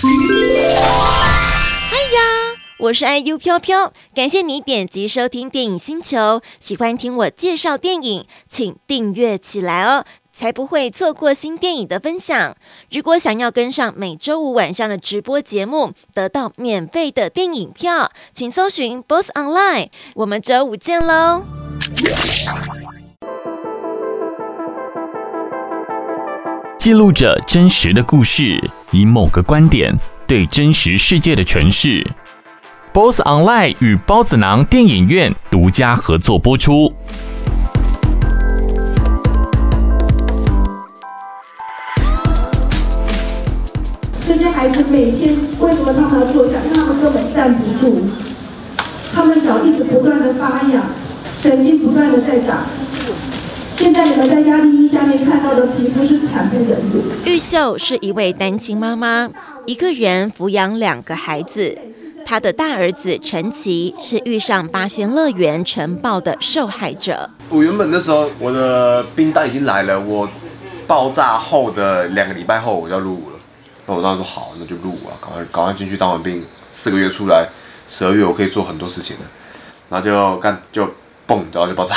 嗨呀，我是 IU 飘飘，感谢你点击收听电影星球。喜欢听我介绍电影，请订阅起来哦，才不会错过新电影的分享。如果想要跟上每周五晚上的直播节目，得到免费的电影票，请搜寻 BOSS Online。我们周五见喽！记录着真实的故事，以某个观点对真实世界的诠释。BOSS Online 与包子囊电影院独家合作播出。这些孩子每天为什么他们要坐下？因为他们根本站不住，他们脚一直不断的发痒，神经不断的在长。现在你们在压力衣下面看到的皮肤是惨不忍睹。玉秀是一位单亲妈妈，一个人抚养两个孩子。她的大儿子陈奇是遇上八仙乐园尘爆的受害者。我原本那时候我的冰单已经来了，我爆炸后的两个礼拜后我就要入伍了。那我当时说好，那就入伍啊，赶快赶快进去当完兵，四个月出来，十二月我可以做很多事情了。然后就干就嘣，然后就爆炸，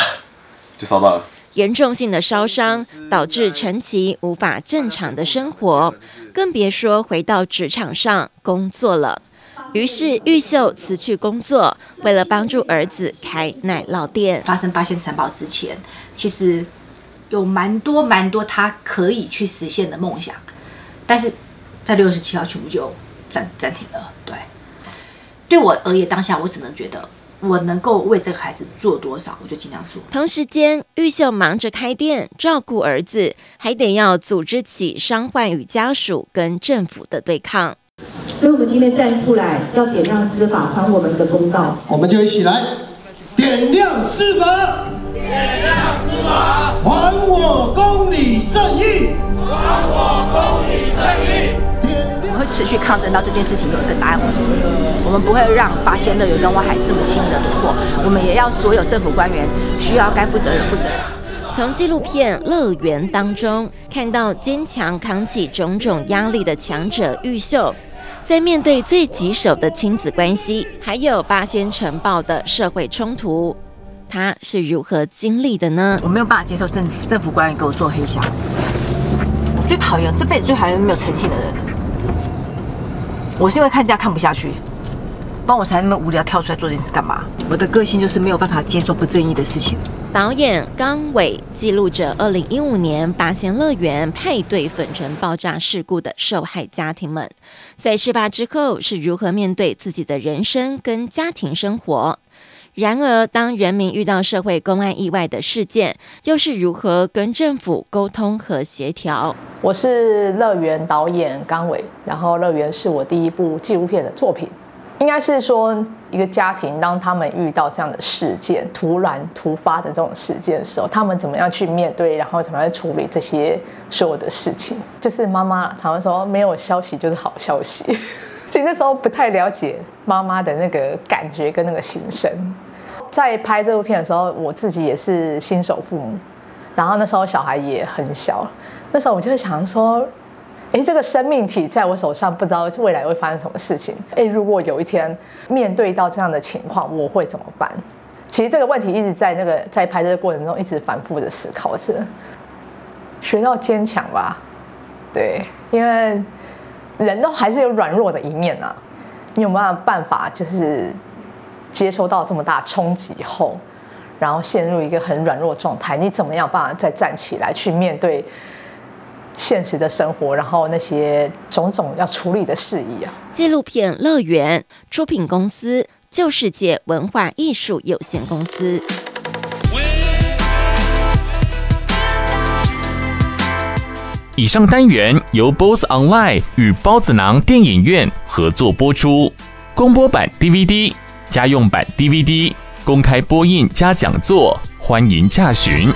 就烧到了。严重性的烧伤导致陈奇无法正常的生活，更别说回到职场上工作了。于是玉秀辞去工作，为了帮助儿子开奶酪店。发生八仙尘爆之前，其实有蛮多蛮多他可以去实现的梦想，但是在六月十七号全部就暂暂停了。对，对我而言，当下我只能觉得。我能够为这个孩子做多少，我就尽量做。同时间，玉秀忙着开店、照顾儿子，还得要组织起伤患与家属跟政府的对抗。所以，我们今天站出来，要点亮司法，还我们的公道。我们就一起来点亮司法，点亮持续抗争到这件事情有一个答案为止。我们不会让八仙乐园跟我海这么轻易的夺过。我们也要所有政府官员需要该负责任负责任。从纪录片《乐园》当中看到坚强扛起种种压力的强者玉秀，在面对最棘手的亲子关系，还有八仙城堡的社会冲突，他是如何经历的呢？我没有办法接受政政府官员给我做黑箱。我最讨厌，这辈子最讨厌没有诚信的人。我是因为看这样看不下去，帮我才那么无聊跳出来做这件事干嘛？我的个性就是没有办法接受不正义的事情。导演刚伟记录着二零一五年八仙乐园派对粉尘爆炸事故的受害家庭们，在事发之后是如何面对自己的人生跟家庭生活。然而，当人民遇到社会公安意外的事件，又是如何跟政府沟通和协调？我是乐园导演刚伟，然后乐园是我第一部纪录片的作品。应该是说，一个家庭当他们遇到这样的事件，突然突发的这种事件的时候，他们怎么样去面对，然后怎么样处理这些所有的事情？就是妈妈常常说，没有消息就是好消息。其实那时候不太了解妈妈的那个感觉跟那个心声。在拍这部片的时候，我自己也是新手父母，然后那时候小孩也很小，那时候我就想说，哎，这个生命体在我手上，不知道未来会发生什么事情。哎，如果有一天面对到这样的情况，我会怎么办？其实这个问题一直在那个在拍这个过程中一直反复的思考着，学到坚强吧，对，因为。人都还是有软弱的一面啊，你有没有办法就是接收到这么大冲击后，然后陷入一个很软弱状态？你怎么样办法再站起来去面对现实的生活，然后那些种种要处理的事宜啊？纪录片《乐园》出品公司：旧世界文化艺术有限公司。以上单元由 BOSS Online 与包子囊电影院合作播出，公播版 DVD、家用版 DVD 公开播映加讲座，欢迎洽询。